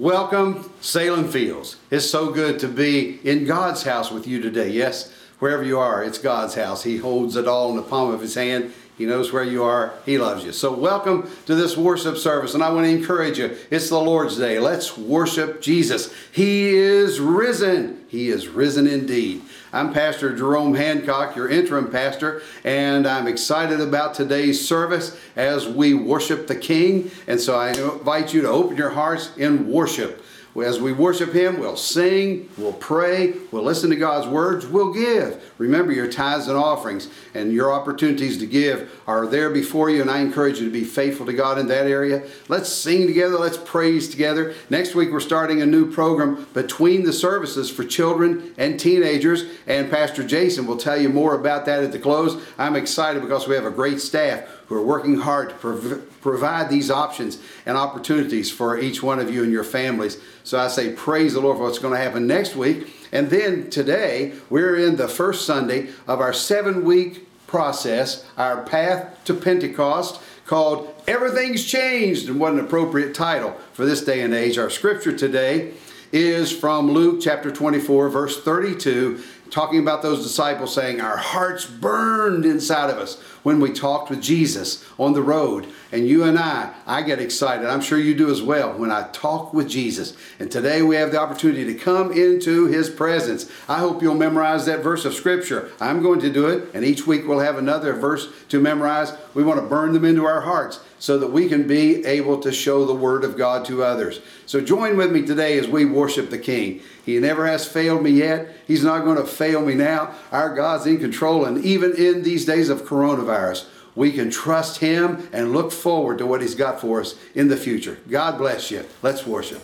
Welcome, Salem Fields. It's so good to be in God's house with you today. Yes, wherever you are, it's God's house. He holds it all in the palm of His hand. He knows where you are. He loves you. So, welcome to this worship service. And I want to encourage you it's the Lord's Day. Let's worship Jesus. He is risen. He is risen indeed. I'm Pastor Jerome Hancock, your interim pastor, and I'm excited about today's service as we worship the King. And so I invite you to open your hearts in worship. As we worship Him, we'll sing, we'll pray, we'll listen to God's words, we'll give. Remember your tithes and offerings, and your opportunities to give are there before you, and I encourage you to be faithful to God in that area. Let's sing together, let's praise together. Next week, we're starting a new program between the services for children and teenagers, and Pastor Jason will tell you more about that at the close. I'm excited because we have a great staff who are working hard to prov- provide these options and opportunities for each one of you and your families. So I say, praise the Lord for what's going to happen next week. And then today, we're in the first Sunday of our seven week process, our path to Pentecost, called Everything's Changed, and what an appropriate title for this day and age. Our scripture today is from Luke chapter 24, verse 32 talking about those disciples saying, Our hearts burned inside of us when we talked with Jesus on the road. And you and I, I get excited. I'm sure you do as well when I talk with Jesus. And today we have the opportunity to come into his presence. I hope you'll memorize that verse of scripture. I'm going to do it, and each week we'll have another verse to memorize. We want to burn them into our hearts so that we can be able to show the word of God to others. So join with me today as we worship the King. He never has failed me yet. He's not going to fail me now. Our God's in control. And even in these days of coronavirus, we can trust Him and look forward to what He's got for us in the future. God bless you. Let's worship.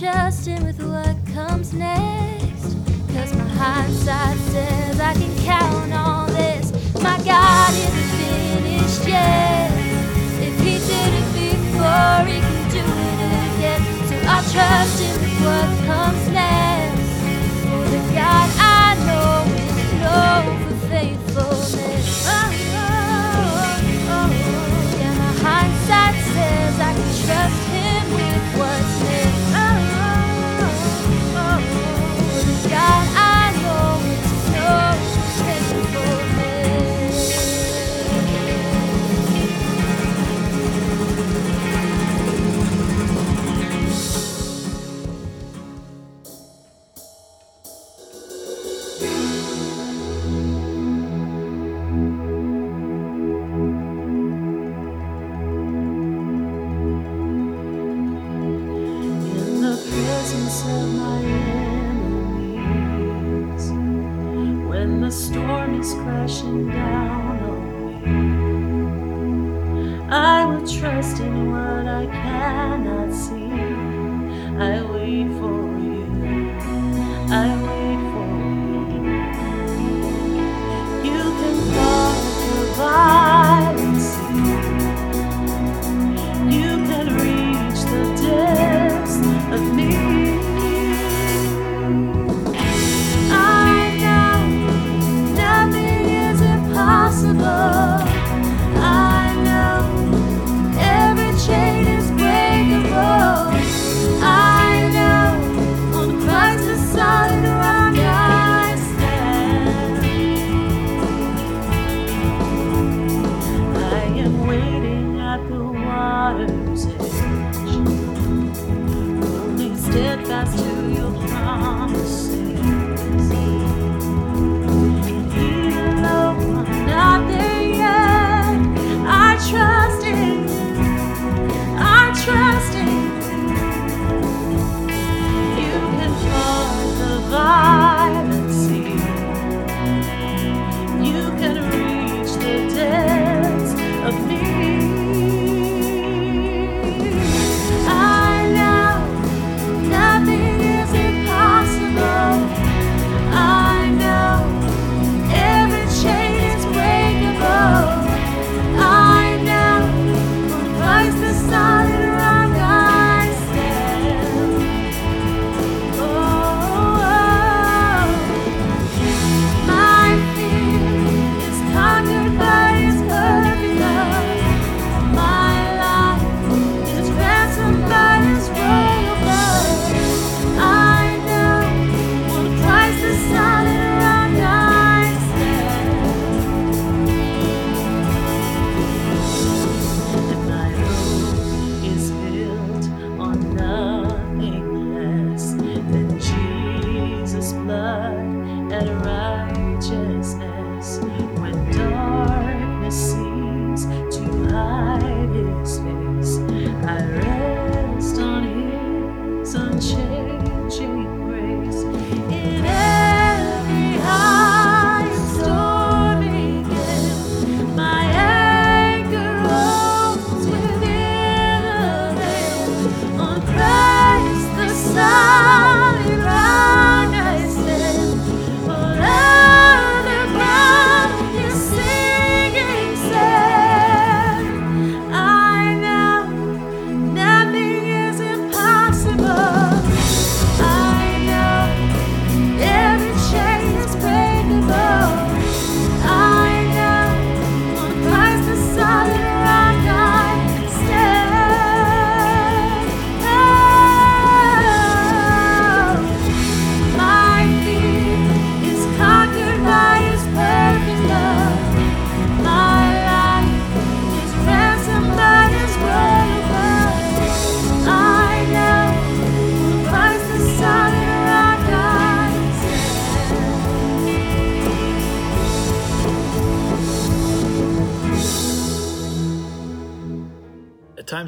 trusting with what comes next. Cause my hindsight says I can count on this. My God isn't finished yet. If He did it before, He can do it again. So I trust Him.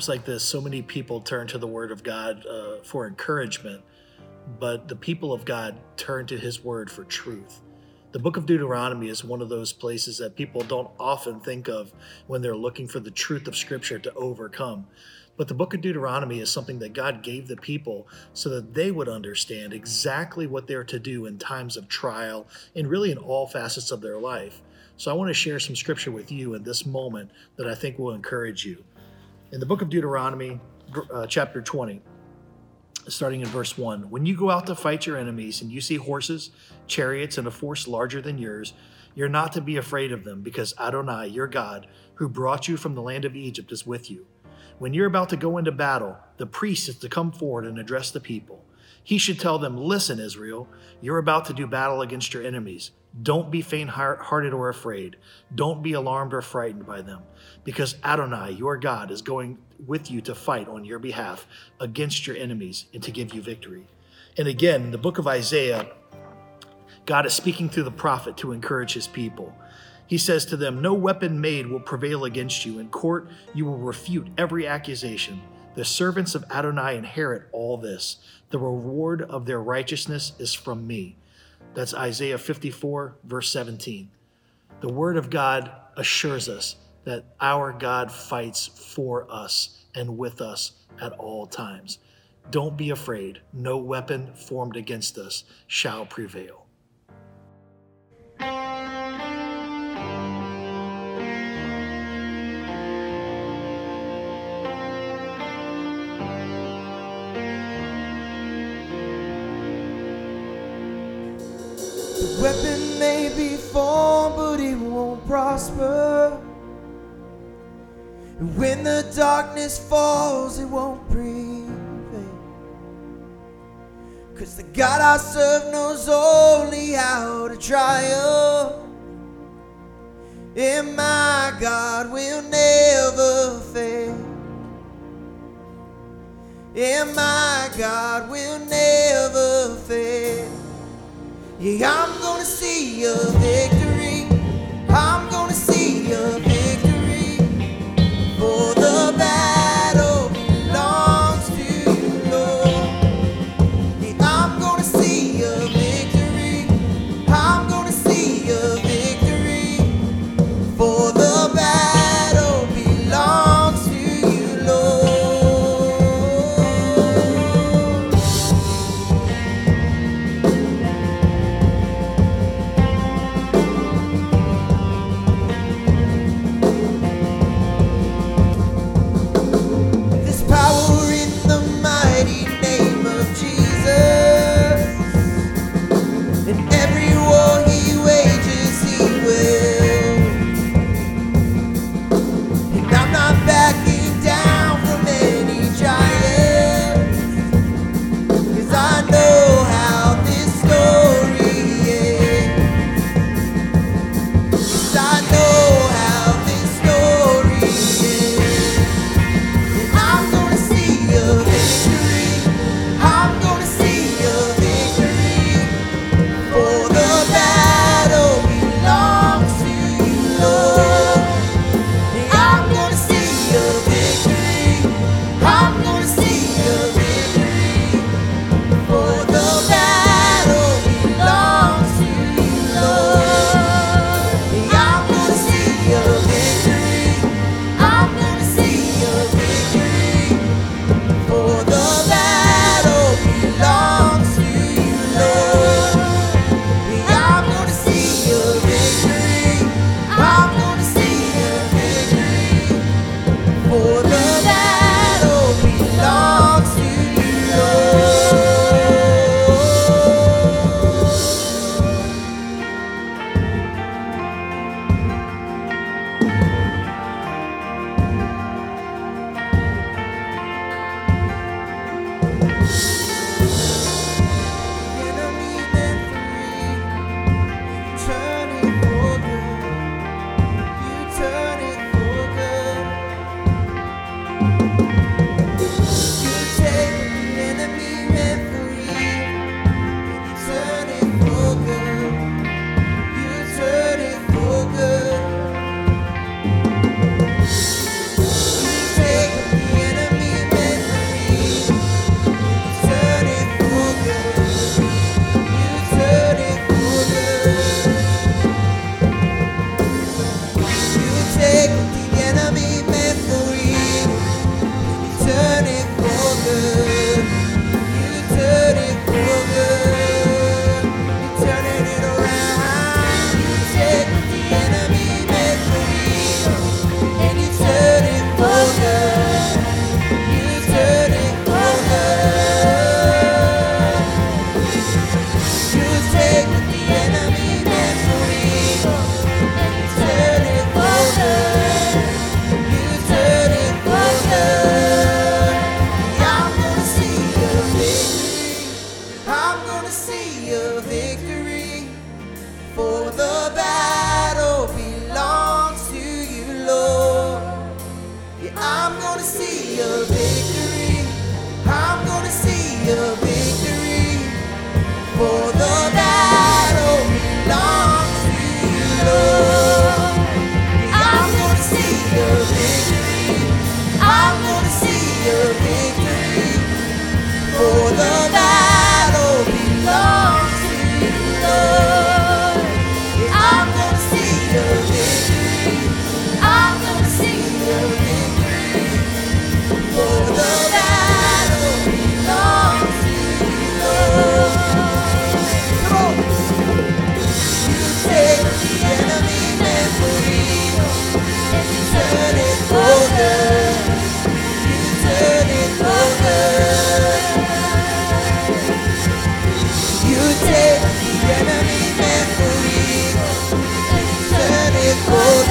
times like this, so many people turn to the Word of God uh, for encouragement, but the people of God turn to His Word for truth. The book of Deuteronomy is one of those places that people don't often think of when they're looking for the truth of Scripture to overcome. But the book of Deuteronomy is something that God gave the people so that they would understand exactly what they're to do in times of trial and really in all facets of their life. So I want to share some scripture with you in this moment that I think will encourage you. In the book of Deuteronomy, uh, chapter 20, starting in verse 1 When you go out to fight your enemies and you see horses, chariots, and a force larger than yours, you're not to be afraid of them because Adonai, your God, who brought you from the land of Egypt, is with you. When you're about to go into battle, the priest is to come forward and address the people. He should tell them, Listen, Israel, you're about to do battle against your enemies. Don't be faint hearted or afraid. Don't be alarmed or frightened by them, because Adonai, your God, is going with you to fight on your behalf against your enemies and to give you victory. And again, in the book of Isaiah, God is speaking through the prophet to encourage his people. He says to them, No weapon made will prevail against you. In court, you will refute every accusation. The servants of Adonai inherit all this. The reward of their righteousness is from me. That's Isaiah 54, verse 17. The word of God assures us that our God fights for us and with us at all times. Don't be afraid. No weapon formed against us shall prevail. Formed, but it won't prosper. And when the darkness falls, it won't prevail. Cause the God I serve knows only how to triumph. And my God will never fail. And my God will never fail. Yeah, I'm gonna see a victory. I'm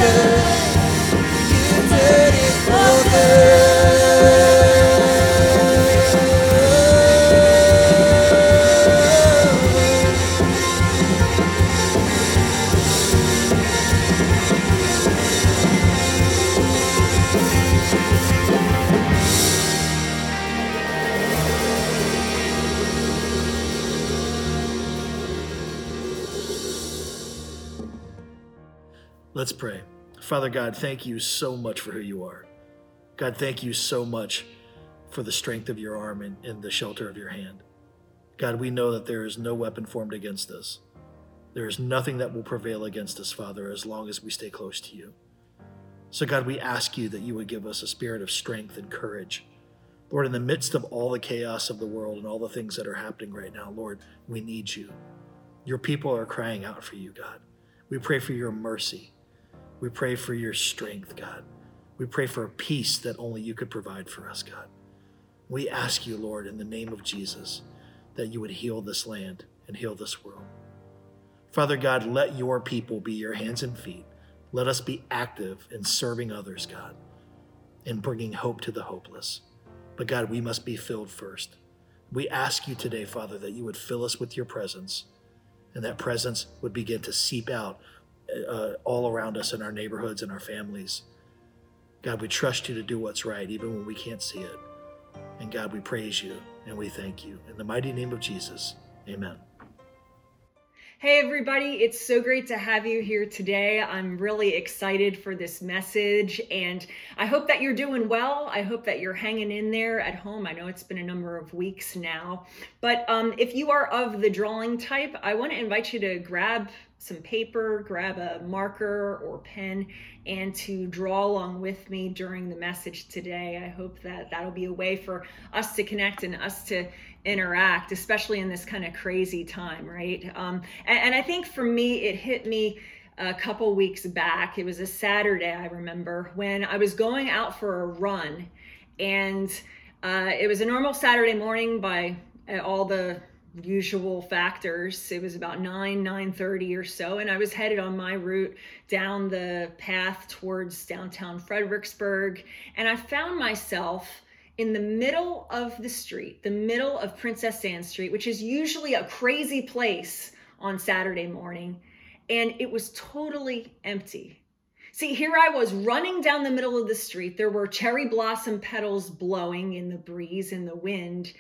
good. You did it for good. Father God, thank you so much for who you are. God, thank you so much for the strength of your arm and, and the shelter of your hand. God, we know that there is no weapon formed against us. There is nothing that will prevail against us, Father, as long as we stay close to you. So, God, we ask you that you would give us a spirit of strength and courage. Lord, in the midst of all the chaos of the world and all the things that are happening right now, Lord, we need you. Your people are crying out for you, God. We pray for your mercy. We pray for your strength, God. We pray for a peace that only you could provide for us, God. We ask you, Lord, in the name of Jesus, that you would heal this land and heal this world. Father God, let your people be your hands and feet. Let us be active in serving others, God, and bringing hope to the hopeless. But God, we must be filled first. We ask you today, Father, that you would fill us with your presence, and that presence would begin to seep out uh, all around us in our neighborhoods and our families. God, we trust you to do what's right, even when we can't see it. And God, we praise you and we thank you. In the mighty name of Jesus, amen. Hey, everybody, it's so great to have you here today. I'm really excited for this message, and I hope that you're doing well. I hope that you're hanging in there at home. I know it's been a number of weeks now, but um, if you are of the drawing type, I want to invite you to grab some paper, grab a marker or pen, and to draw along with me during the message today. I hope that that'll be a way for us to connect and us to interact, especially in this kind of crazy time, right? Um, and, and I think for me, it hit me a couple weeks back. It was a Saturday, I remember, when I was going out for a run, and uh, it was a normal Saturday morning by uh, all the usual factors it was about 9 9.30 or so and i was headed on my route down the path towards downtown fredericksburg and i found myself in the middle of the street the middle of princess anne street which is usually a crazy place on saturday morning and it was totally empty See, here I was running down the middle of the street. There were cherry blossom petals blowing in the breeze, in the wind,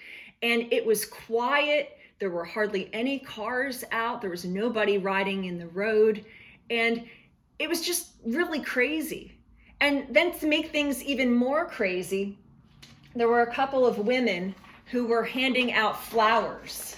and it was quiet there were hardly any cars out. There was nobody riding in the road. And it was just really crazy. And then to make things even more crazy, there were a couple of women who were handing out flowers.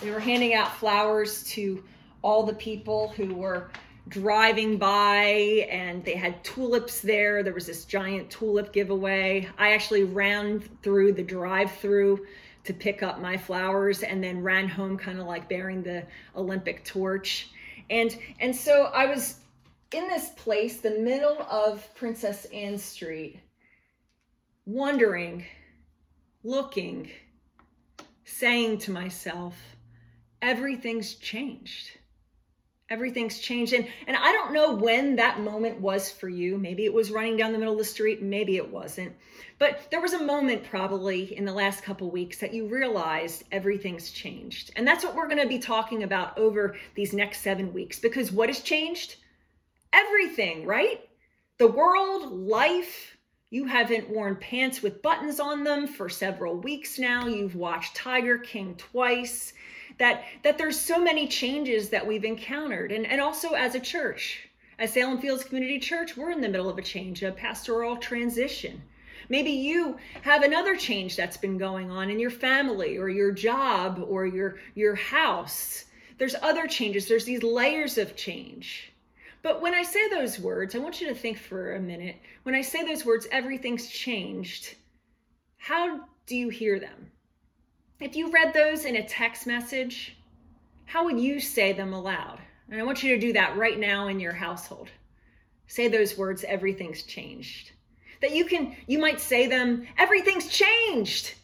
They were handing out flowers to all the people who were driving by and they had tulips there. There was this giant tulip giveaway. I actually ran through the drive through to pick up my flowers and then ran home kind of like bearing the Olympic torch. And and so I was in this place, the middle of Princess Anne Street, wondering, looking, saying to myself, everything's changed everything's changed. And and i don't know when that moment was for you. Maybe it was running down the middle of the street. Maybe it wasn't. But there was a moment probably in the last couple weeks that you realized everything's changed. And that's what we're going to be talking about over these next seven weeks. Because what has changed? Everything right? The world life. You haven't worn pants with buttons on them for several weeks now. You've watched tiger king twice that that there's so many changes that we've encountered. And and also as a church as salem fields community church we're in the middle of a change a pastoral transition. Maybe you have another change that's been going on in your family or your job or your your house. There's other changes. There's these layers of change. But when i say those words i want you to think for a minute. When i say those words everything's changed how do you hear them if you read those in a text message, how would you say them aloud? And I want you to do that right now in your household. Say those words, everything's changed. That you can, you might say them, everything's changed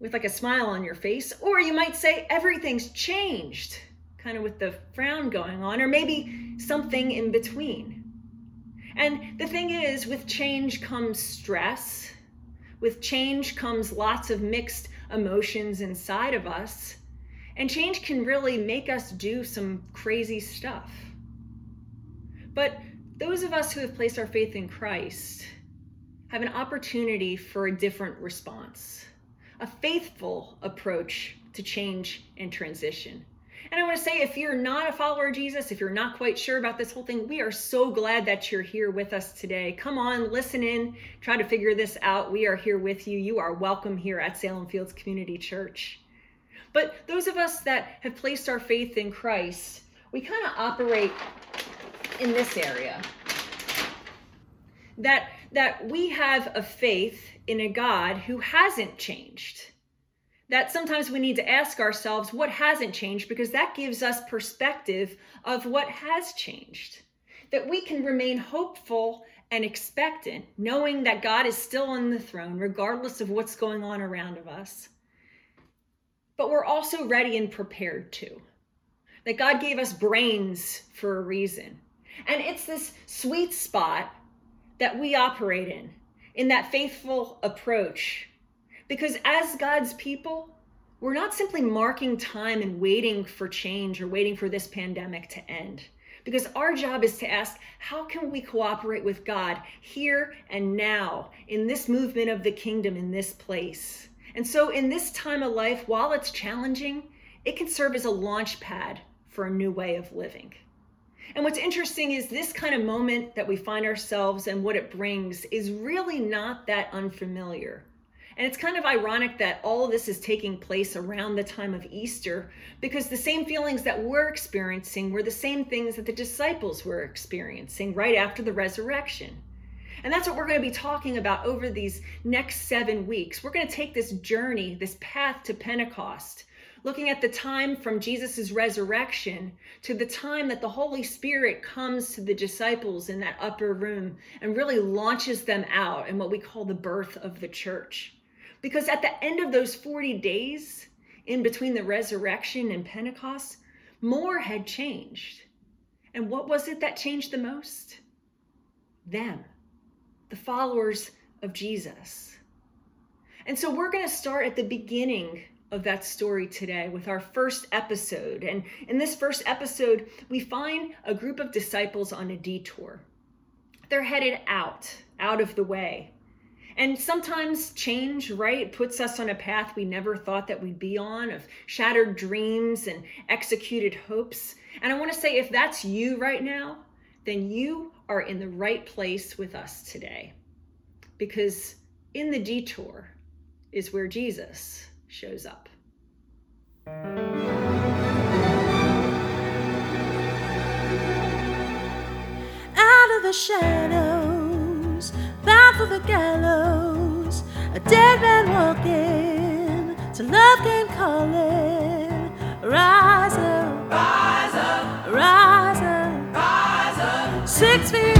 with like a smile on your face, or you might say, everything's changed, kind of with the frown going on, or maybe something in between. And the thing is, with change comes stress. With change comes lots of mixed emotions inside of us. And change can really make us do some crazy stuff. But those of us who have placed our faith in Christ have an opportunity for a different response, a faithful approach to change and transition. And I want to say, if you're not a follower of Jesus, if you're not quite sure about this whole thing, we are so glad that you're here with us today. Come on, listen in, try to figure this out. We are here with you. You are welcome here at Salem Fields Community Church. But those of us that have placed our faith in Christ, we kind of operate in this area. That that we have a faith in a God who hasn't changed that sometimes we need to ask ourselves what hasn't changed because that gives us perspective of what has changed. That we can remain hopeful and expectant, knowing that God is still on the throne, regardless of what's going on around of us. But we're also ready and prepared too. That God gave us brains for a reason. And it's this sweet spot that we operate in, in that faithful approach because as God's people, we're not simply marking time and waiting for change or waiting for this pandemic to end. Because our job is to ask, how can we cooperate with God here and now in this movement of the kingdom in this place? And so, in this time of life, while it's challenging, it can serve as a launch pad for a new way of living. And what's interesting is this kind of moment that we find ourselves and what it brings is really not that unfamiliar. And it's kind of ironic that all this is taking place around the time of Easter because the same feelings that we're experiencing were the same things that the disciples were experiencing right after the resurrection. And that's what we're going to be talking about over these next seven weeks. We're going to take this journey, this path to Pentecost, looking at the time from Jesus' resurrection to the time that the Holy Spirit comes to the disciples in that upper room and really launches them out in what we call the birth of the church. Because at the end of those 40 days, in between the resurrection and Pentecost, more had changed. And what was it that changed the most? Them, the followers of Jesus. And so we're going to start at the beginning of that story today with our first episode. And in this first episode, we find a group of disciples on a detour. They're headed out, out of the way. And sometimes change, right, puts us on a path we never thought that we'd be on of shattered dreams and executed hopes. And I want to say if that's you right now, then you are in the right place with us today. Because in the detour is where Jesus shows up. Out of the shadows for the gallows. A dead man walking to love came calling. Rise up, rise up, rise up, rise up. Six feet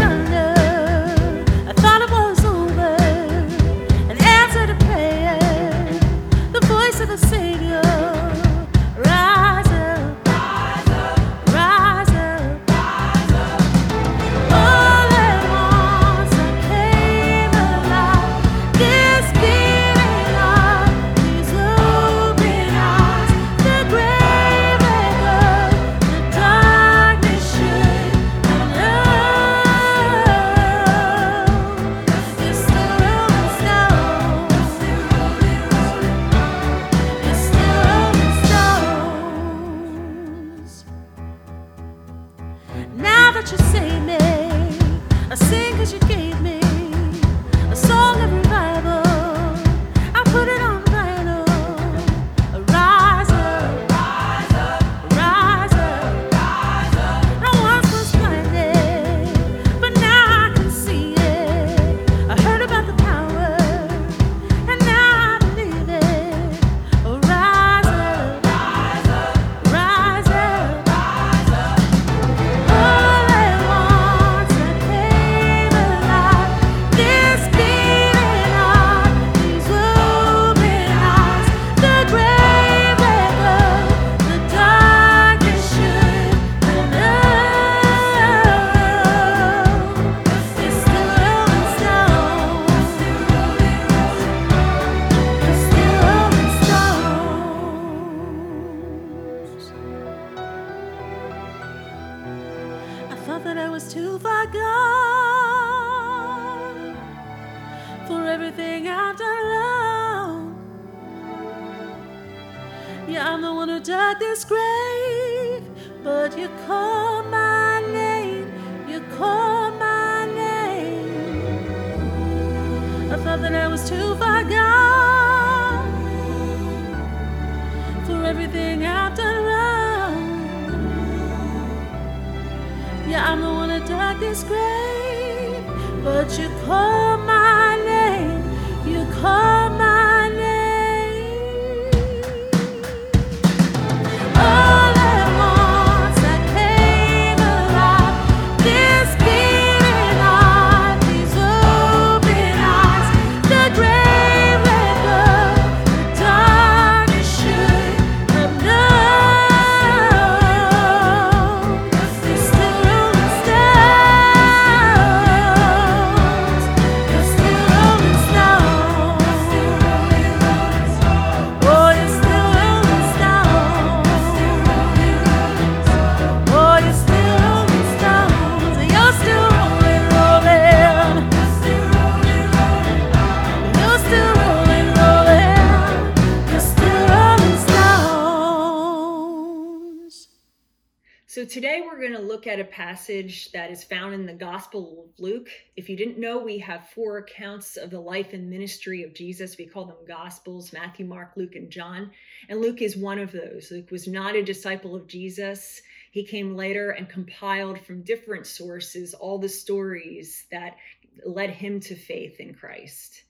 going to look at a passage that is found in the Gospel of Luke. If you didn't know, we have four accounts of the life and ministry of Jesus. We call them Gospels Matthew, Mark, Luke, and John. And Luke is one of those. Luke was not a disciple of Jesus. He came later and compiled from different sources all the stories that led him to faith in Christ.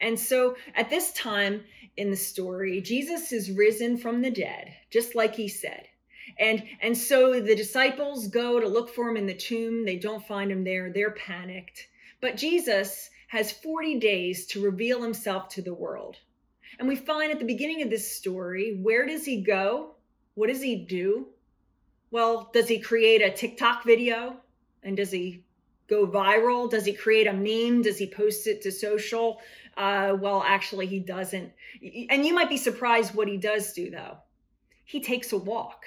And so at this time in the story, Jesus is risen from the dead, just like he said. And and so the disciples go to look for him in the tomb. They don't find him there. They're panicked. But Jesus has 40 days to reveal himself to the world. And we find at the beginning of this story, where does he go? What does he do? Well, does he create a TikTok video? And does he go viral? Does he create a meme? Does he post it to social? Uh, well, actually, he doesn't. And you might be surprised what he does do, though. He takes a walk.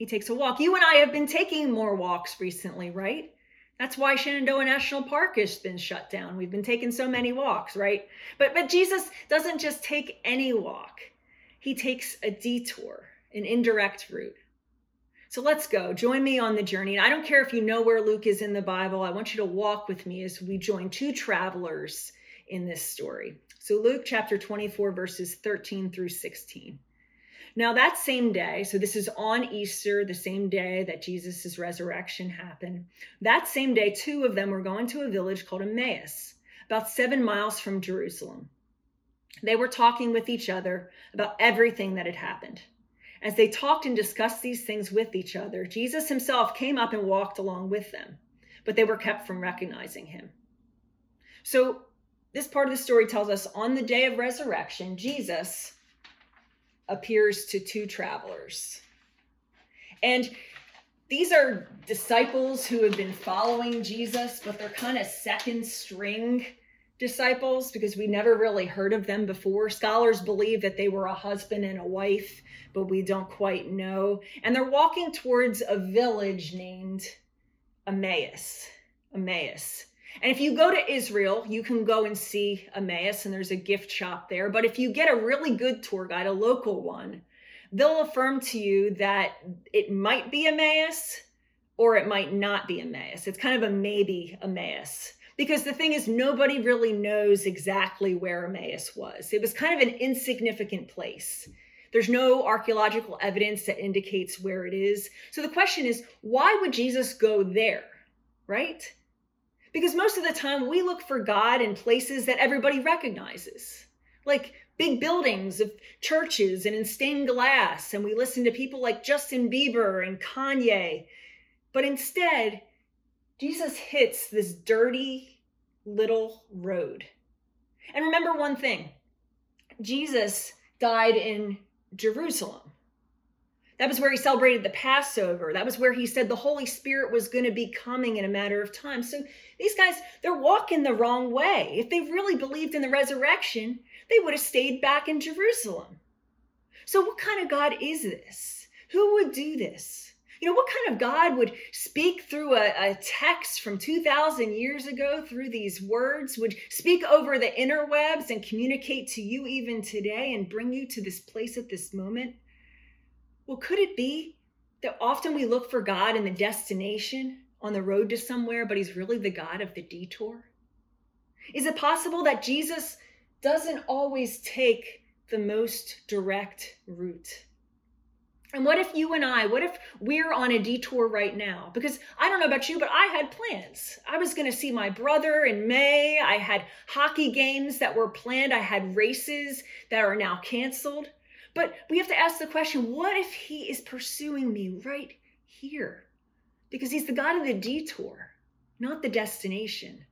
He takes a walk. You and I have been taking more walks recently, right? That's why Shenandoah National Park has been shut down. We've been taking so many walks, right? But but Jesus doesn't just take any walk. He takes a detour, an indirect route. So let's go. Join me on the journey. And I don't care if you know where Luke is in the Bible. I want you to walk with me as we join two travelers in this story. So Luke chapter 24 verses 13 through 16. Now, that same day, so this is on Easter, the same day that Jesus' resurrection happened, that same day, two of them were going to a village called Emmaus, about seven miles from Jerusalem. They were talking with each other about everything that had happened. As they talked and discussed these things with each other, Jesus himself came up and walked along with them, but they were kept from recognizing him. So, this part of the story tells us on the day of resurrection, Jesus appears to two travelers. And these are disciples who have been following Jesus, but they're kind of second string disciples because we never really heard of them before. Scholars believe that they were a husband and a wife, but we don't quite know. And they're walking towards a village named Emmaus. Emmaus. And if you go to Israel, you can go and see Emmaus, and there's a gift shop there. But if you get a really good tour guide, a local one, they'll affirm to you that it might be Emmaus or it might not be Emmaus. It's kind of a maybe Emmaus. Because the thing is, nobody really knows exactly where Emmaus was. It was kind of an insignificant place. There's no archaeological evidence that indicates where it is. So the question is, why would Jesus go there, right? Because most of the time we look for God in places that everybody recognizes, like big buildings of churches and in stained glass. And we listen to people like Justin Bieber and Kanye. But instead, Jesus hits this dirty little road. And remember one thing Jesus died in Jerusalem. That was where he celebrated the Passover. That was where he said the Holy Spirit was going to be coming in a matter of time. So these guys, they're walking the wrong way. If they really believed in the resurrection, they would have stayed back in Jerusalem. So, what kind of God is this? Who would do this? You know, what kind of God would speak through a, a text from 2,000 years ago through these words, would speak over the interwebs and communicate to you even today and bring you to this place at this moment? Well, could it be that often we look for God in the destination on the road to somewhere, but he's really the God of the detour? Is it possible that Jesus doesn't always take the most direct route? And what if you and I, what if we're on a detour right now? Because I don't know about you, but I had plans. I was going to see my brother in May. I had hockey games that were planned. I had races that are now canceled. But we have to ask the question what if he is pursuing me right here? Because he's the God of the detour, not the destination.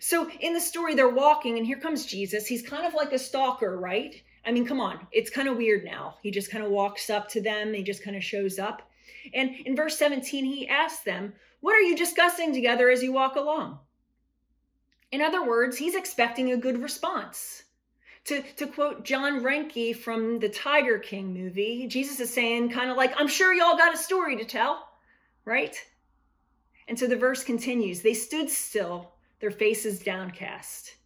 So in the story, they're walking, and here comes Jesus. He's kind of like a stalker, right? I mean, come on, it's kind of weird now. He just kind of walks up to them, he just kind of shows up. And in verse 17, he asks them, What are you discussing together as you walk along? In other words, he's expecting a good response. To, to quote John Reinke from the Tiger King movie, Jesus is saying, kind of like, I'm sure y'all got a story to tell, right? And so the verse continues They stood still, their faces downcast.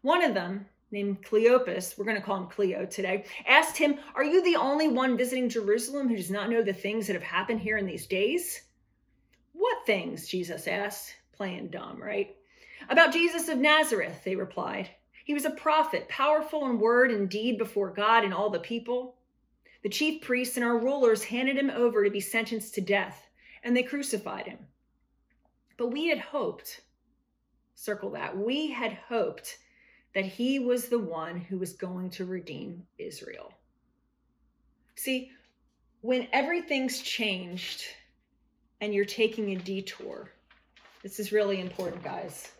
One of them, named Cleopas, we're going to call him Cleo today, asked him, Are you the only one visiting Jerusalem who does not know the things that have happened here in these days? What things? Jesus asked, playing dumb, right? About Jesus of Nazareth, they replied. He was a prophet, powerful in word and deed before God and all the people. The chief priests and our rulers handed him over to be sentenced to death, and they crucified him. But we had hoped, circle that, we had hoped that he was the one who was going to redeem Israel. See, when everything's changed and you're taking a detour, this is really important, guys.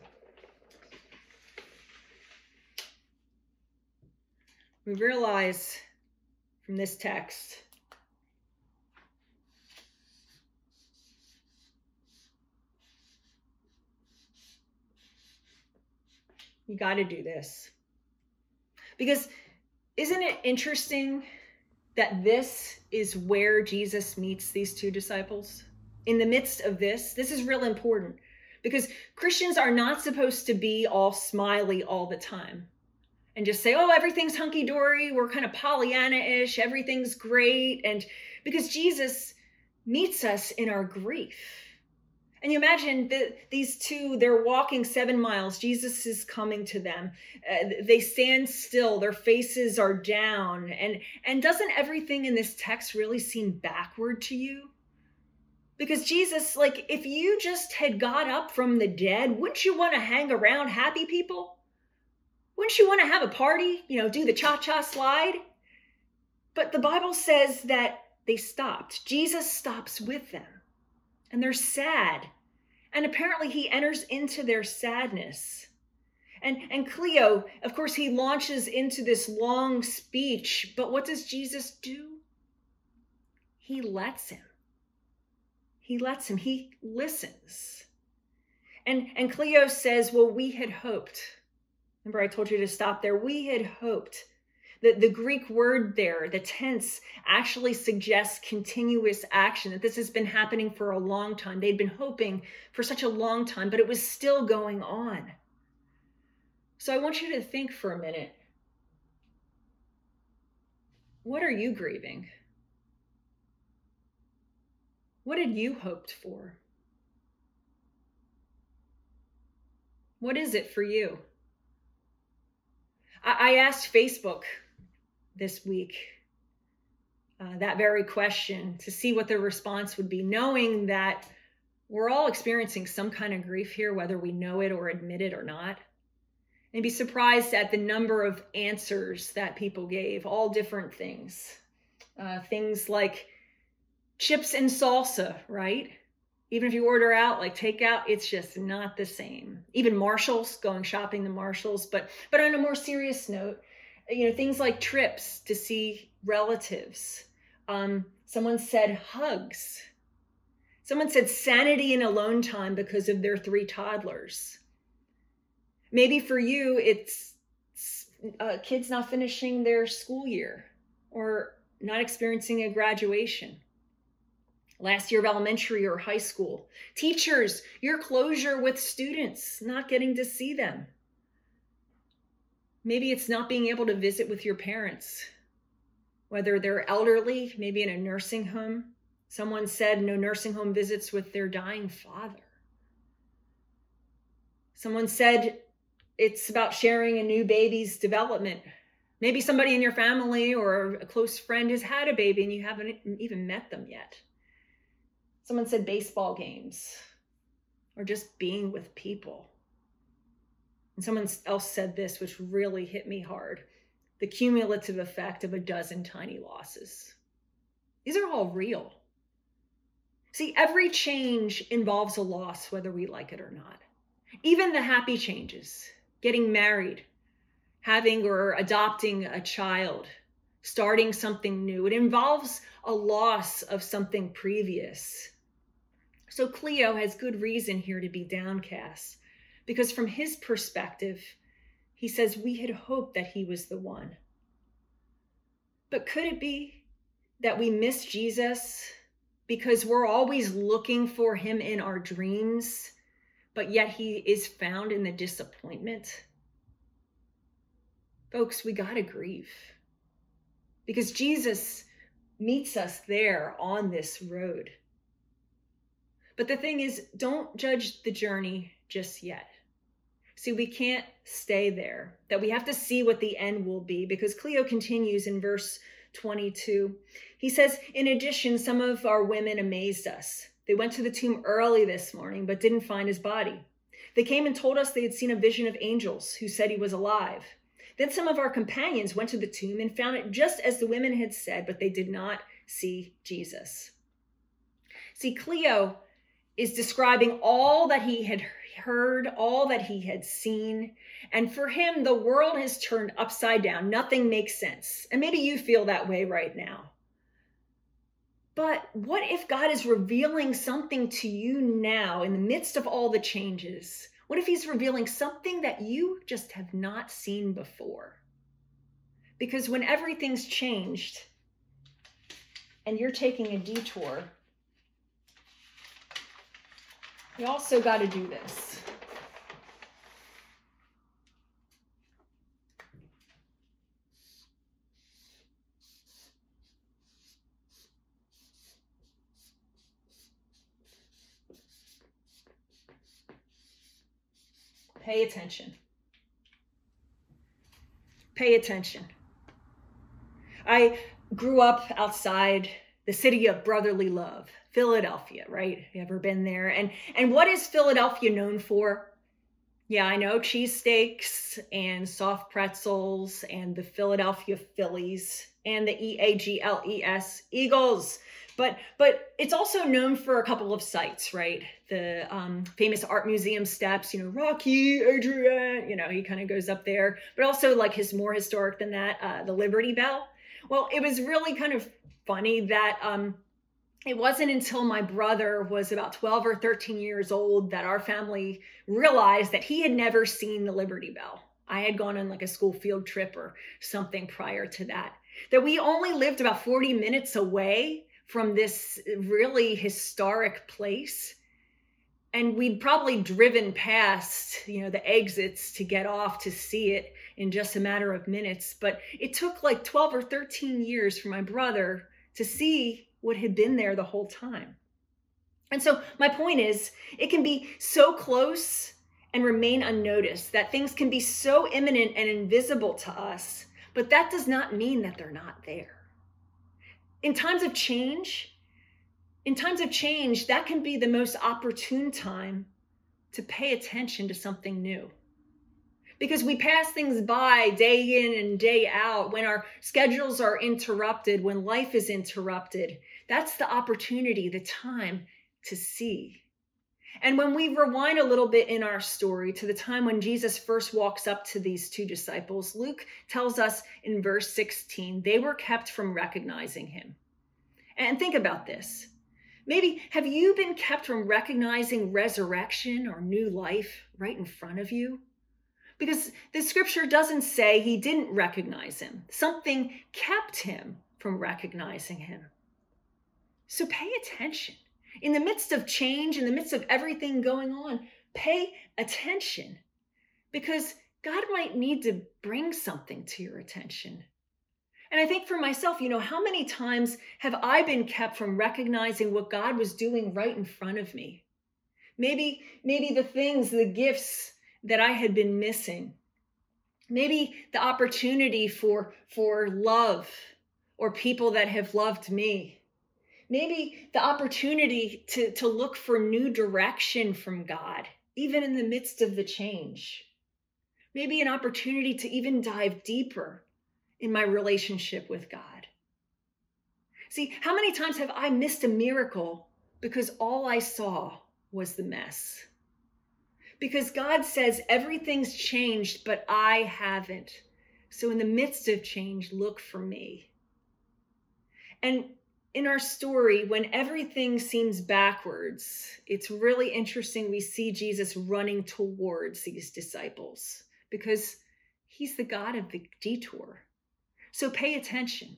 We realize from this text You got to do this. Because isn't it interesting that this is where Jesus meets these two disciples? In the midst of this, this is real important because Christians are not supposed to be all smiley all the time and just say, oh, everything's hunky dory. We're kind of Pollyanna ish. Everything's great. And because Jesus meets us in our grief and you imagine that these two, they're walking seven miles. Jesus is coming to them. Uh, they stand still. Their faces are down. And, and doesn't everything in this text really seem backward to you? Because Jesus, like, if you just had got up from the dead, wouldn't you want to hang around happy people? Wouldn't you want to have a party? You know, do the cha cha slide? But the Bible says that they stopped. Jesus stops with them and they're sad. And apparently he enters into their sadness. And, and Cleo, of course, he launches into this long speech, but what does Jesus do? He lets him. He lets him. He listens. And, and Cleo says, Well, we had hoped. Remember, I told you to stop there. We had hoped the, the Greek word there, the tense, actually suggests continuous action, that this has been happening for a long time. They'd been hoping for such a long time, but it was still going on. So I want you to think for a minute what are you grieving? What had you hoped for? What is it for you? I, asked Facebook this week uh, that very question to see what their response would be, knowing that we're all experiencing some kind of grief here, whether we know it or admit it or not. And be surprised at the number of answers that people gave, all different things. Uh, things like chips and salsa, right? Even if you order out, like takeout, it's just not the same. Even Marshalls, going shopping the Marshalls. But but on a more serious note, you know things like trips to see relatives um, someone said hugs someone said sanity and alone time because of their three toddlers maybe for you it's uh, kids not finishing their school year or not experiencing a graduation last year of elementary or high school teachers your closure with students not getting to see them Maybe it's not being able to visit with your parents, whether they're elderly, maybe in a nursing home, Someone said no nursing home visits with their dying father. Someone said it's about sharing a new baby's development. Maybe somebody in your family or a close friend has had a baby and you haven't even met them yet. Someone said baseball games or just being with people. And someone else said this, which really hit me hard the cumulative effect of a dozen tiny losses. These are all real. See, every change involves a loss, whether we like it or not. Even the happy changes, getting married, having or adopting a child, starting something new, it involves a loss of something previous. So Cleo has good reason here to be downcast because, from his perspective, he says, We had hoped that he was the one. But could it be that we miss Jesus because we're always looking for him in our dreams, but yet he is found in the disappointment? Folks, we got to grieve because Jesus meets us there on this road. But the thing is, don't judge the journey just yet. See, we can't stay there, that we have to see what the end will be because Cleo continues in verse 22. He says, In addition, some of our women amazed us. They went to the tomb early this morning, but didn't find his body. They came and told us they had seen a vision of angels who said he was alive. Then some of our companions went to the tomb and found it just as the women had said, but they did not see Jesus. See, Cleo is describing all that he had heard, all that he had seen. And for him, the world has turned upside down. Nothing makes sense. And maybe you feel that way right now. But what if God is revealing something to you now in the midst of all the changes? What if He's revealing something that you just have not seen before? Because when everything's changed and you're taking a detour, you also got to do this. Pay attention. Pay attention. I grew up outside the city of brotherly love. Philadelphia, right? You ever been there? And and what is Philadelphia known for? Yeah, I know cheesesteaks and soft pretzels and the Philadelphia Phillies and the E A G L E S Eagles. But but it's also known for a couple of sites, right? The um, famous art museum steps, you know, Rocky, Adrian, you know, he kind of goes up there. But also like his more historic than that, uh, the Liberty Bell. Well, it was really kind of funny that um, it wasn't until my brother was about 12 or 13 years old that our family realized that he had never seen the Liberty Bell. I had gone on like a school field trip or something prior to that. That we only lived about 40 minutes away from this really historic place. And we'd probably driven past, you know, the exits to get off to see it in just a matter of minutes. But it took like 12 or 13 years for my brother to see what had been there the whole time. And so, my point is, it can be so close and remain unnoticed, that things can be so imminent and invisible to us, but that does not mean that they're not there. In times of change, in times of change, that can be the most opportune time to pay attention to something new because we pass things by day in and day out when our schedules are interrupted, when life is interrupted. That's the opportunity, the time to see. And when we rewind a little bit in our story to the time when Jesus first walks up to these two disciples, Luke tells us in verse 16, they were kept from recognizing him. And think about this. Maybe have you been kept from recognizing resurrection or new life right in front of you? Because the scripture doesn't say he didn't recognize him. Something kept him from recognizing him. So pay attention. In the midst of change, in the midst of everything going on, pay attention because God might need to bring something to your attention. And I think for myself, you know, how many times have I been kept from recognizing what God was doing right in front of me? Maybe, maybe the things, the gifts that I had been missing. Maybe the opportunity for, for love or people that have loved me. Maybe the opportunity to, to look for new direction from God, even in the midst of the change. Maybe an opportunity to even dive deeper in my relationship with God. See, how many times have I missed a miracle because all I saw was the mess? Because God says everything's changed, but I haven't. So, in the midst of change, look for me. And in our story, when everything seems backwards, it's really interesting. We see Jesus running towards these disciples because he's the God of the detour. So pay attention.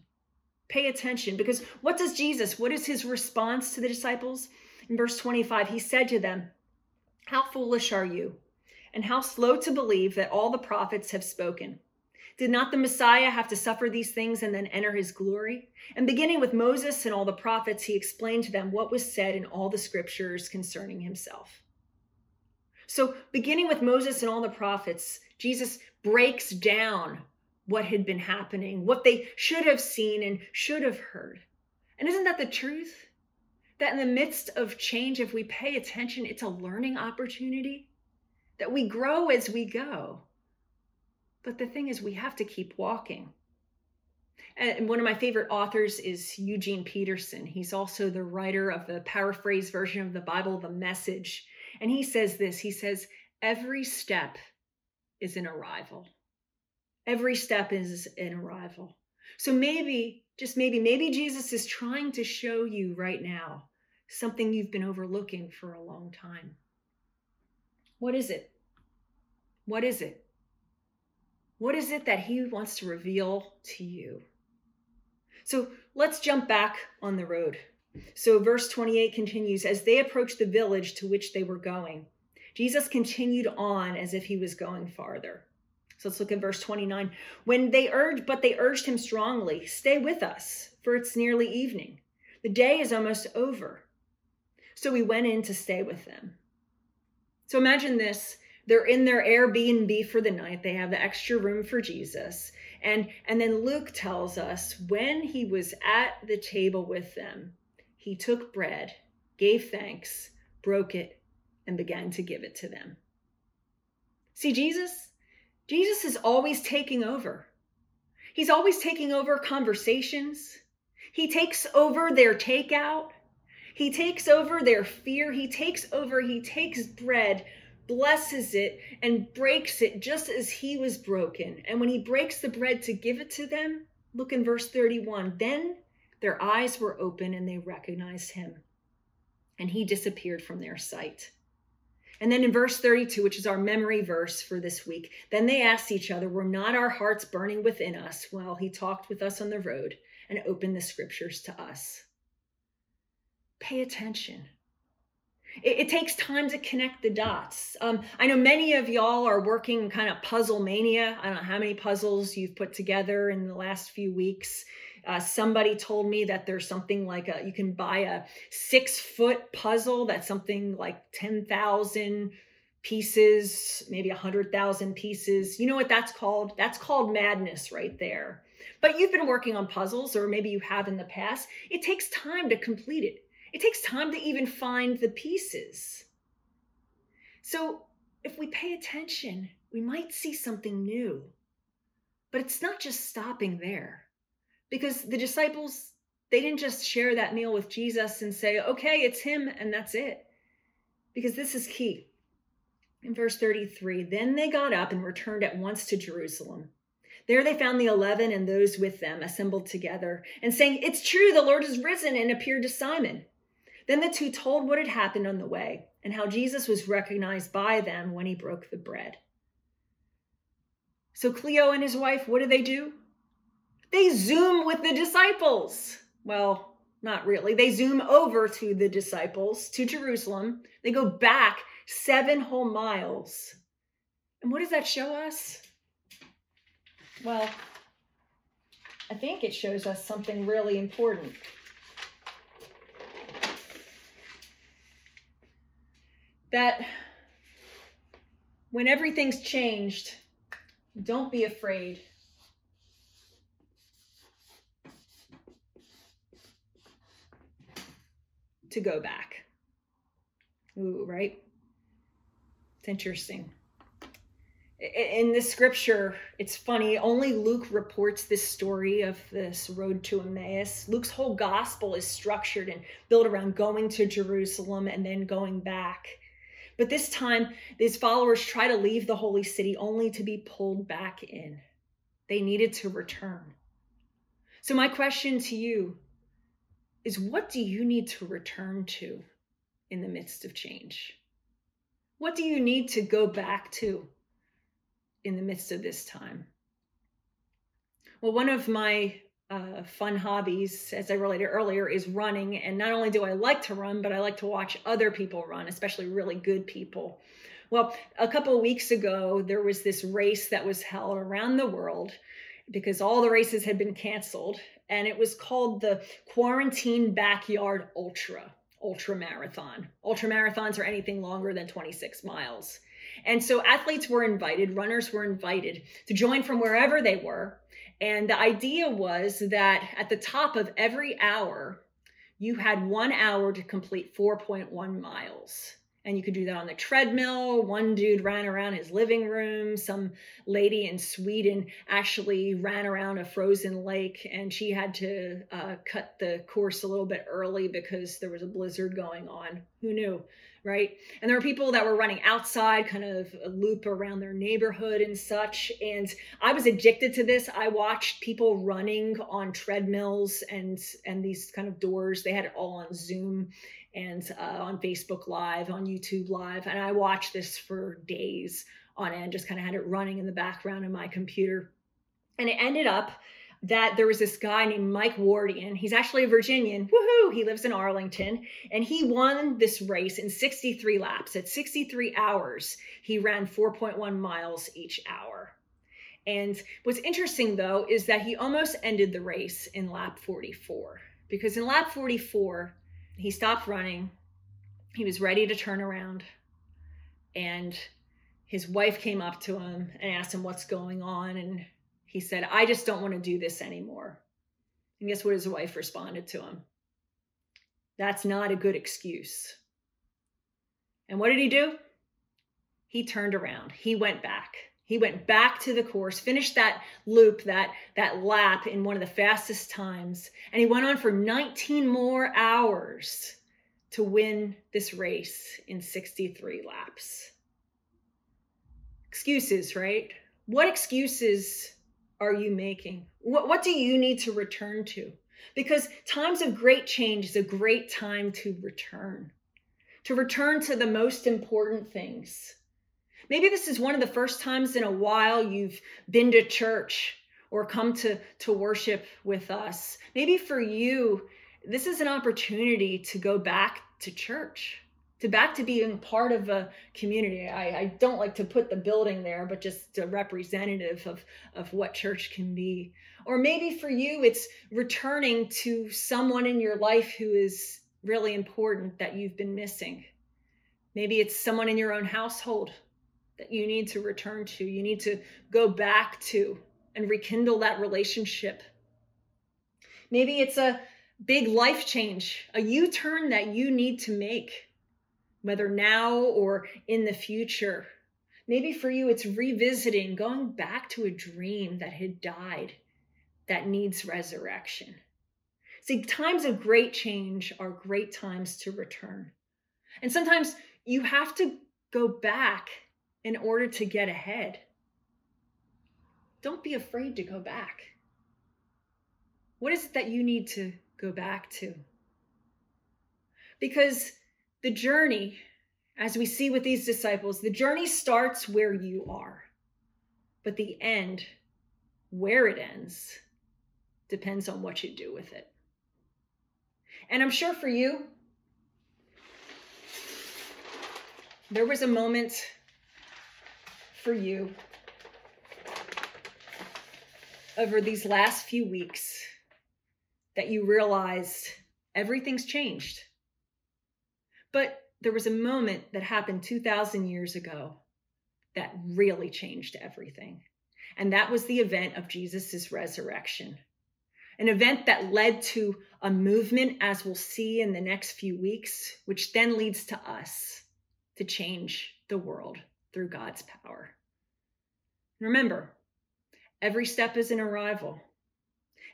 Pay attention because what does Jesus, what is his response to the disciples? In verse 25, he said to them, How foolish are you, and how slow to believe that all the prophets have spoken. Did not the Messiah have to suffer these things and then enter his glory? And beginning with Moses and all the prophets, he explained to them what was said in all the scriptures concerning himself. So, beginning with Moses and all the prophets, Jesus breaks down what had been happening, what they should have seen and should have heard. And isn't that the truth? That in the midst of change, if we pay attention, it's a learning opportunity, that we grow as we go. But the thing is, we have to keep walking. And one of my favorite authors is Eugene Peterson. He's also the writer of the paraphrase version of the Bible, The Message. And he says this he says, Every step is an arrival. Every step is an arrival. So maybe, just maybe, maybe Jesus is trying to show you right now something you've been overlooking for a long time. What is it? What is it? What is it that he wants to reveal to you? So let's jump back on the road. So verse 28 continues As they approached the village to which they were going, Jesus continued on as if he was going farther. So let's look at verse 29. When they urged, but they urged him strongly, stay with us, for it's nearly evening. The day is almost over. So we went in to stay with them. So imagine this. They're in their Airbnb for the night. They have the extra room for Jesus. And, and then Luke tells us when he was at the table with them, he took bread, gave thanks, broke it, and began to give it to them. See, Jesus, Jesus is always taking over. He's always taking over conversations. He takes over their takeout. He takes over their fear. He takes over, he takes bread, blesses it, and breaks it just as he was broken. And when he breaks the bread to give it to them, look in verse 31 then their eyes were open and they recognized him, and he disappeared from their sight. And then in verse 32, which is our memory verse for this week, then they asked each other, Were not our hearts burning within us while he talked with us on the road and opened the scriptures to us? Pay attention. It, it takes time to connect the dots. Um, I know many of y'all are working kind of puzzle mania. I don't know how many puzzles you've put together in the last few weeks. Uh, somebody told me that there's something like a you can buy a six foot puzzle that's something like 10,000 pieces, maybe 100,000 pieces. You know what that's called? That's called madness right there. But you've been working on puzzles, or maybe you have in the past. It takes time to complete it, it takes time to even find the pieces. So if we pay attention, we might see something new. But it's not just stopping there because the disciples they didn't just share that meal with Jesus and say, "Okay, it's him and that's it." Because this is key. In verse 33, then they got up and returned at once to Jerusalem. There they found the eleven and those with them assembled together and saying, It's true, the Lord is risen and appeared to Simon. Then the two told what had happened on the way and how Jesus was recognized by them when he broke the bread. So Cleo and his wife, what do they do? They zoom with the disciples. Well, not really. They zoom over to the disciples, to Jerusalem. They go back seven whole miles. And what does that show us? Well, I think it shows us something really important. That when everything's changed, don't be afraid. To go back. Ooh, right? It's interesting in this scripture, it's funny, only Luke reports this story of this road to Emmaus. Luke's whole gospel is structured and built around going to Jerusalem and then going back. But this time, these followers try to leave the holy city only to be pulled back in. They needed to return. So, my question to you is what do you need to return to in the midst of change? What do you need to go back to? in the midst of this time? Well, one of my uh, fun hobbies, as I related earlier, is running. And not only do I like to run, but I like to watch other people run, especially really good people. Well, a couple of weeks ago, there was this race that was held around the world because all the races had been canceled, and it was called the Quarantine Backyard Ultra, Ultra Marathon. Ultra marathons are anything longer than 26 miles. And so athletes were invited, runners were invited to join from wherever they were. And the idea was that at the top of every hour, you had one hour to complete 4.1 miles. And you could do that on the treadmill. One dude ran around his living room. Some lady in Sweden actually ran around a frozen lake and she had to uh, cut the course a little bit early because there was a blizzard going on. Who knew? right? And there were people that were running outside, kind of a loop around their neighborhood and such. And I was addicted to this. I watched people running on treadmills and and these kind of doors. They had it all on Zoom and uh, on Facebook Live, on YouTube Live, and I watched this for days on end. Just kind of had it running in the background in my computer, and it ended up that there was this guy named Mike Wardian. He's actually a Virginian. Woohoo! He lives in Arlington. And he won this race in 63 laps. At 63 hours, he ran 4.1 miles each hour. And what's interesting though is that he almost ended the race in lap 44. Because in lap 44, he stopped running. He was ready to turn around. And his wife came up to him and asked him what's going on. And he said, I just don't want to do this anymore. And guess what his wife responded to him? That's not a good excuse. And what did he do? He turned around. He went back. He went back to the course, finished that loop, that, that lap in one of the fastest times, and he went on for 19 more hours to win this race in 63 laps. Excuses, right? What excuses are you making? What, what do you need to return to? Because times of great change is a great time to return, to return to the most important things. Maybe this is one of the first times in a while you've been to church or come to, to worship with us. Maybe for you, this is an opportunity to go back to church to back to being part of a community. I, I don't like to put the building there, but just a representative of, of what church can be. Or maybe for you, it's returning to someone in your life who is really important that you've been missing. Maybe it's someone in your own household that you need to return to, you need to go back to and rekindle that relationship. Maybe it's a big life change, a U turn that you need to make whether now or in the future. Maybe for you, it's revisiting, going back to a dream that had died that needs resurrection. See, times of great change are great times to return. And sometimes you have to go back in order to get ahead. Don't be afraid to go back. What is it that you need to go back to? Because the journey, as we see with these disciples, the journey starts where you are, but the end, where it ends, depends on what you do with it. And I'm sure for you, there was a moment for you over these last few weeks that you realized everything's changed. But there was a moment that happened 2,000 years ago that really changed everything. And that was the event of Jesus' resurrection. An event that led to a movement, as we'll see in the next few weeks, which then leads to us to change the world through God's power. Remember, every step is an arrival,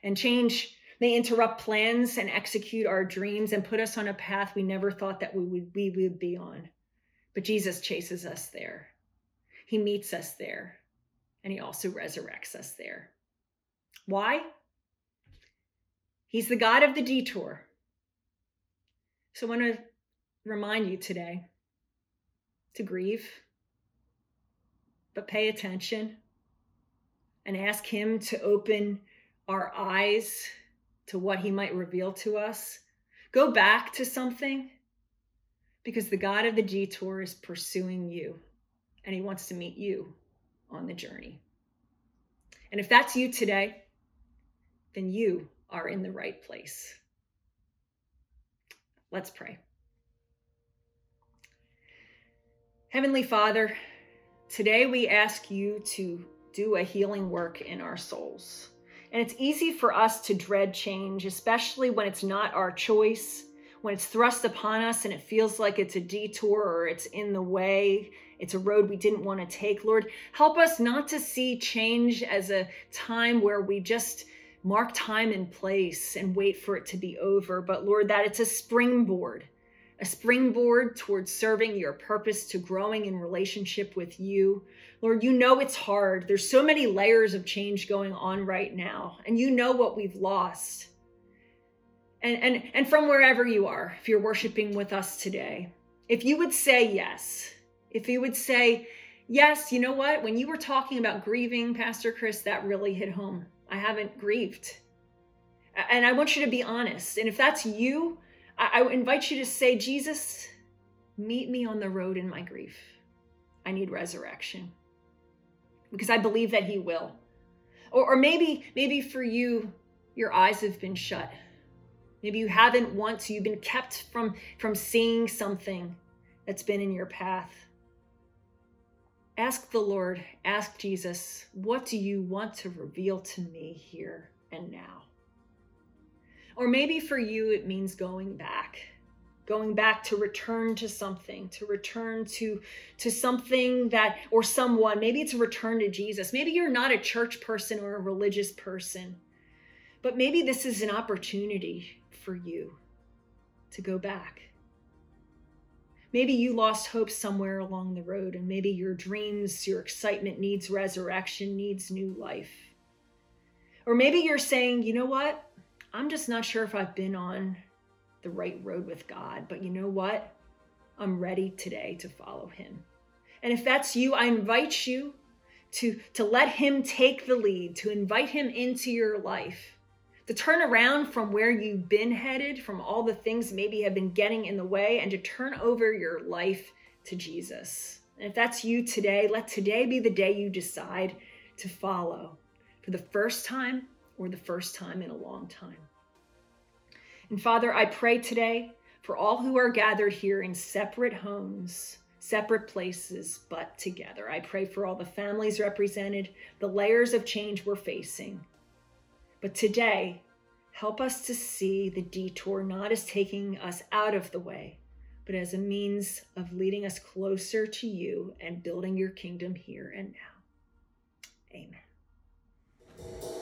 and change may interrupt plans and execute our dreams and put us on a path we never thought that we would, we would be on. But Jesus chases us there. He meets us there, and he also resurrects us there. Why? He's the God of the detour. So I want to remind you today to grieve, but pay attention and ask Him to open our eyes to what He might reveal to us. Go back to something because the God of the detour is pursuing you and He wants to meet you on the journey. And if that's you today, then you are in the right place. Let's pray. Heavenly Father, today we ask you to do a healing work in our souls. And it's easy for us to dread change, especially when it's not our choice, when it's thrust upon us and it feels like it's a detour or it's in the way, it's a road we didn't want to take. Lord, help us not to see change as a time where we just mark time and place and wait for it to be over, but Lord, that it's a springboard a springboard towards serving your purpose to growing in relationship with you. Lord, you know it's hard. There's so many layers of change going on right now, and you know what we've lost. And, and, and from wherever you are, if you're worshiping with us today, if you would say yes, if you would say, yes, you know what? When you were talking about grieving, Pastor Chris, that really hit home. I haven't grieved. And I want you to be honest. And if that's you, I, I invite you to say, Jesus, meet me on the road in my grief. I need resurrection because I believe that He will. Or, or maybe, maybe for you, your eyes have been shut. Maybe you haven't once, you've been kept from, from seeing something that's been in your path. Ask the Lord, ask Jesus, what do you want to reveal to me here and now? Or maybe for you, it means going back going back to return to something to return to to something that or someone maybe it's a return to jesus. Maybe you're not a church person or a religious person but maybe this is an opportunity for you to go back. Maybe you lost hope somewhere along the road and maybe your dreams your excitement needs resurrection needs new life. Or maybe you're saying you know what I'm just not sure if I've been on the right road with God, but you know what? I'm ready today to follow him. And if that's you, I invite you to, to let him take the lead, to invite him into your life, to turn around from where you've been headed, from all the things maybe have been getting in the way, and to turn over your life to Jesus. And if that's you today, let today be the day you decide to follow for the first time or the first time in a long time. And Father, I pray today for all who are gathered here in separate homes, separate places, but together. I pray for all the families represented, the layers of change we're facing. But today, help us to see the detour not as taking us out of the way, but as a means of leading us closer to you and building your kingdom here and now. Amen.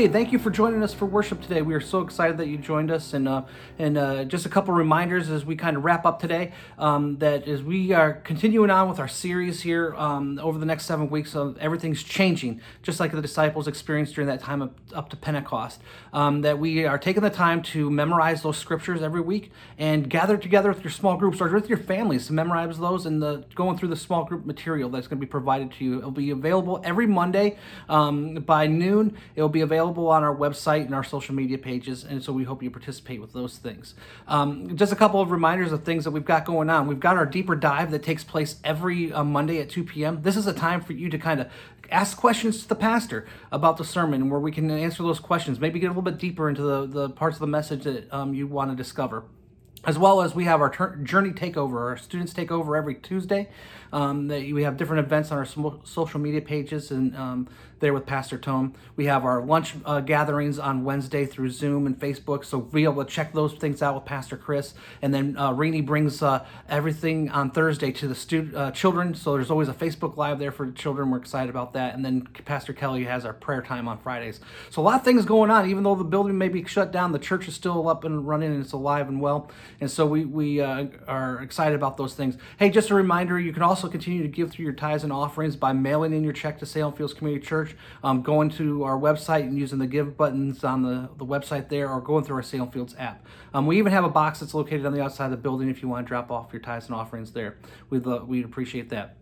Hey, thank you for joining us for worship today. We are so excited that you joined us, and uh, and uh, just a couple reminders as we kind of wrap up today. Um, that as we are continuing on with our series here um, over the next seven weeks, of everything's changing, just like the disciples experienced during that time up, up to Pentecost. Um, that we are taking the time to memorize those scriptures every week and gather together with your small groups or with your families to memorize those and the, going through the small group material that's going to be provided to you. It'll be available every Monday um, by noon. It will be available on our website and our social media pages, and so we hope you participate with those things. Um, just a couple of reminders of things that we've got going on. We've got our deeper dive that takes place every uh, Monday at 2 p.m. This is a time for you to kind of ask questions to the pastor about the sermon, where we can answer those questions, maybe get a little bit deeper into the, the parts of the message that um, you want to discover as well as we have our tur- journey takeover our students take over every tuesday um, that we have different events on our sm- social media pages and um, there with pastor tome we have our lunch uh, gatherings on wednesday through zoom and facebook so be able to check those things out with pastor chris. And then uh, Rainey brings uh, everything on thursday to the stu- uh, children so there's always a facebook live there for the children. We're excited about that. And then pastor kelly has our prayer time on fridays. So a lot of things going on even though the building may be shut down the church is still up and running and it's alive and well. And so we, we uh, are excited about those things. Hey, just a reminder, you can also continue to give through your tithes and offerings by mailing in your check to Salem Fields Community Church, um, going to our website and using the give buttons on the, the website there, or going through our Salem Fields app. Um, we even have a box that's located on the outside of the building if you want to drop off your tithes and offerings there. We'd, uh, we'd appreciate that.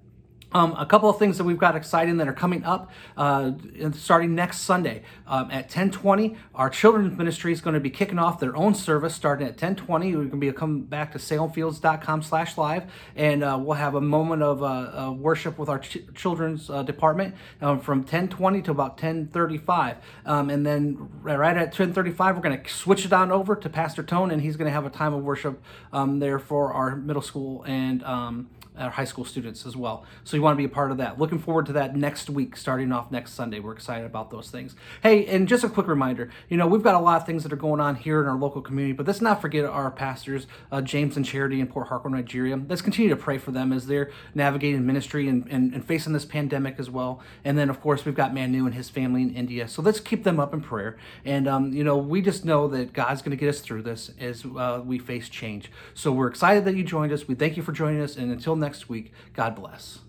Um, a couple of things that we've got exciting that are coming up uh, starting next Sunday um, at 10:20. Our children's ministry is going to be kicking off their own service starting at 10:20. We're going to be coming back to salemfields.com/live, and uh, we'll have a moment of uh, uh, worship with our ch- children's uh, department um, from 10:20 to about 10:35, um, and then right at 10:35 we're going to switch it on over to Pastor Tone, and he's going to have a time of worship um, there for our middle school and um, our high school students as well. So you want to be a part of that. Looking forward to that next week, starting off next Sunday. We're excited about those things. Hey, and just a quick reminder, you know, we've got a lot of things that are going on here in our local community, but let's not forget our pastors, uh, James and Charity in Port Harcourt, Nigeria. Let's continue to pray for them as they're navigating ministry and, and, and facing this pandemic as well. And then, of course, we've got Manu and his family in India. So let's keep them up in prayer. And, um, you know, we just know that God's going to get us through this as uh, we face change. So we're excited that you joined us. We thank you for joining us. And until next week, God bless.